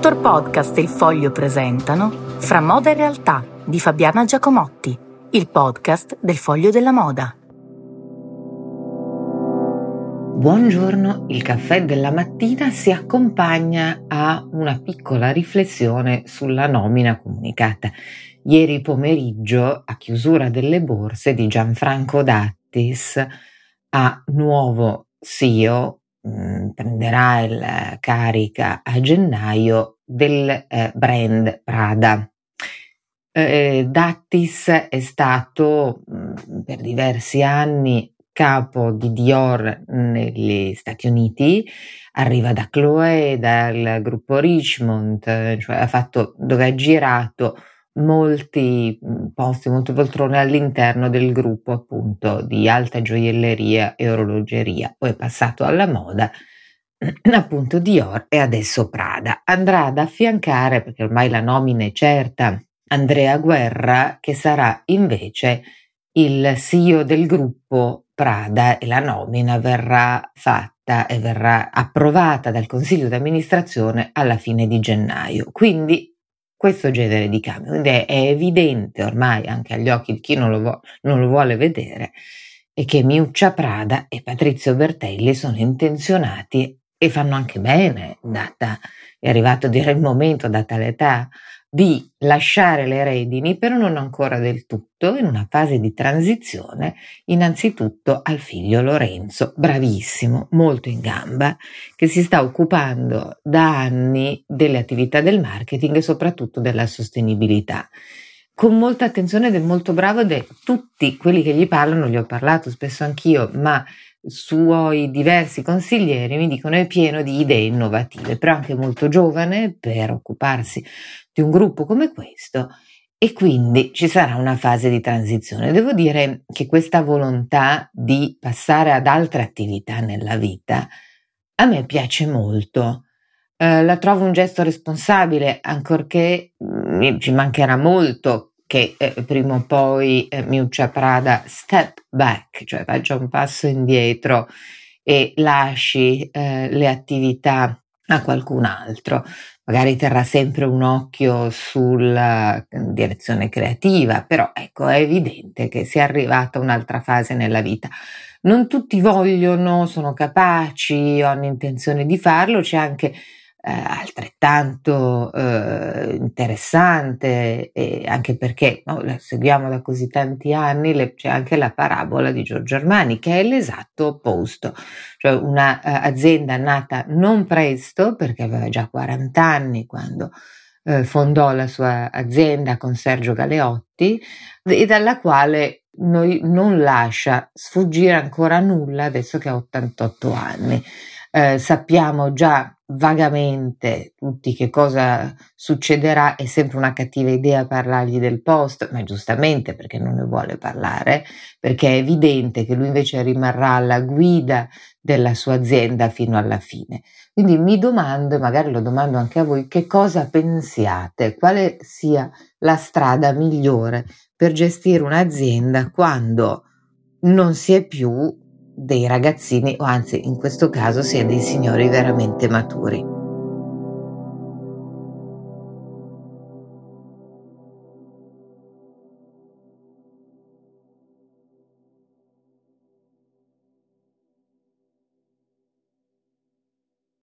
Dottor Podcast e il Foglio presentano Fra moda e realtà di Fabiana Giacomotti, il podcast del Foglio della Moda. Buongiorno, il caffè della mattina si accompagna a una piccola riflessione sulla nomina comunicata ieri pomeriggio a chiusura delle borse di Gianfranco Dattis a nuovo CEO mm, prenderà il carica a gennaio del eh, brand Prada. Eh, Dattis è stato mh, mm, per diversi anni capo di Dior negli Stati Uniti, arriva da Chloé, dal gruppo Richmond, cioè ha fatto, dove ha girato molti mhmm, posti, molte poltrone all'interno del gruppo appunto di alta gioielleria e orologeria. Poi è passato alla moda appunto Dior e adesso Prada. Andrà ad affiancare, perché ormai la nomina è certa, Andrea Guerra, che sarà invece il CEO del gruppo Prada e la nomina verrà fatta e verrà approvata dal Consiglio di amministrazione alla fine di gennaio. Quindi questo genere di cambio. Quindi è, evidente ormai anche agli occhi di chi non lo, vo- non lo vuole vedere che Miuccia Prada e Patrizio Bertelli sono intenzionati e fanno anche bene, data, è arrivato dire il momento, data l'età, di lasciare le redini, però non ancora del tutto, in una fase di transizione, innanzitutto al figlio Lorenzo, bravissimo, molto in gamba, che si sta occupando da anni delle attività del marketing e soprattutto della sostenibilità. Con molta attenzione ed è molto bravo ed è tutti quelli che gli parlano, gli ho parlato spesso anch'io, ma suoi diversi consiglieri mi dicono è pieno di idee innovative, però anche molto giovane per occuparsi di un gruppo come questo e quindi ci sarà una fase di transizione. Devo dire che questa volontà di passare ad altre attività nella vita a me piace molto. Eh, la trovo un gesto responsabile, ancorché mh, mm, ci mancherà molto che eh, prima o poi eh, Miuccia Prada step back, cioè faccia un passo indietro e lasci eh, le attività a qualcun altro. Magari terrà sempre un occhio sulla eh, direzione creativa, però ecco, è evidente che sia arrivata un'altra fase nella vita. Non tutti vogliono, sono capaci, hanno intenzione di farlo, c'è anche eh, altrettanto eh, interessante, anche perché no, la seguiamo da così tanti anni, le, c'è anche la parabola di Giorgio Armani, che è l'esatto opposto, cioè un'azienda uh, nata non presto, perché aveva già 40 anni quando uh, fondò la sua azienda con Sergio Galeotti, e dalla quale noi non lascia sfuggire ancora nulla adesso che ha 88 anni. Eh, sappiamo già vagamente tutti che cosa succederà, è sempre una cattiva idea parlargli del post, ma giustamente perché non ne vuole parlare, perché è evidente che lui invece rimarrà alla guida della sua azienda fino alla fine. Quindi mi domando, e magari lo domando anche a voi, che cosa pensiate, quale sia la strada migliore per gestire un'azienda quando non si è più dei ragazzini o anzi in questo caso sia dei signori veramente maturi.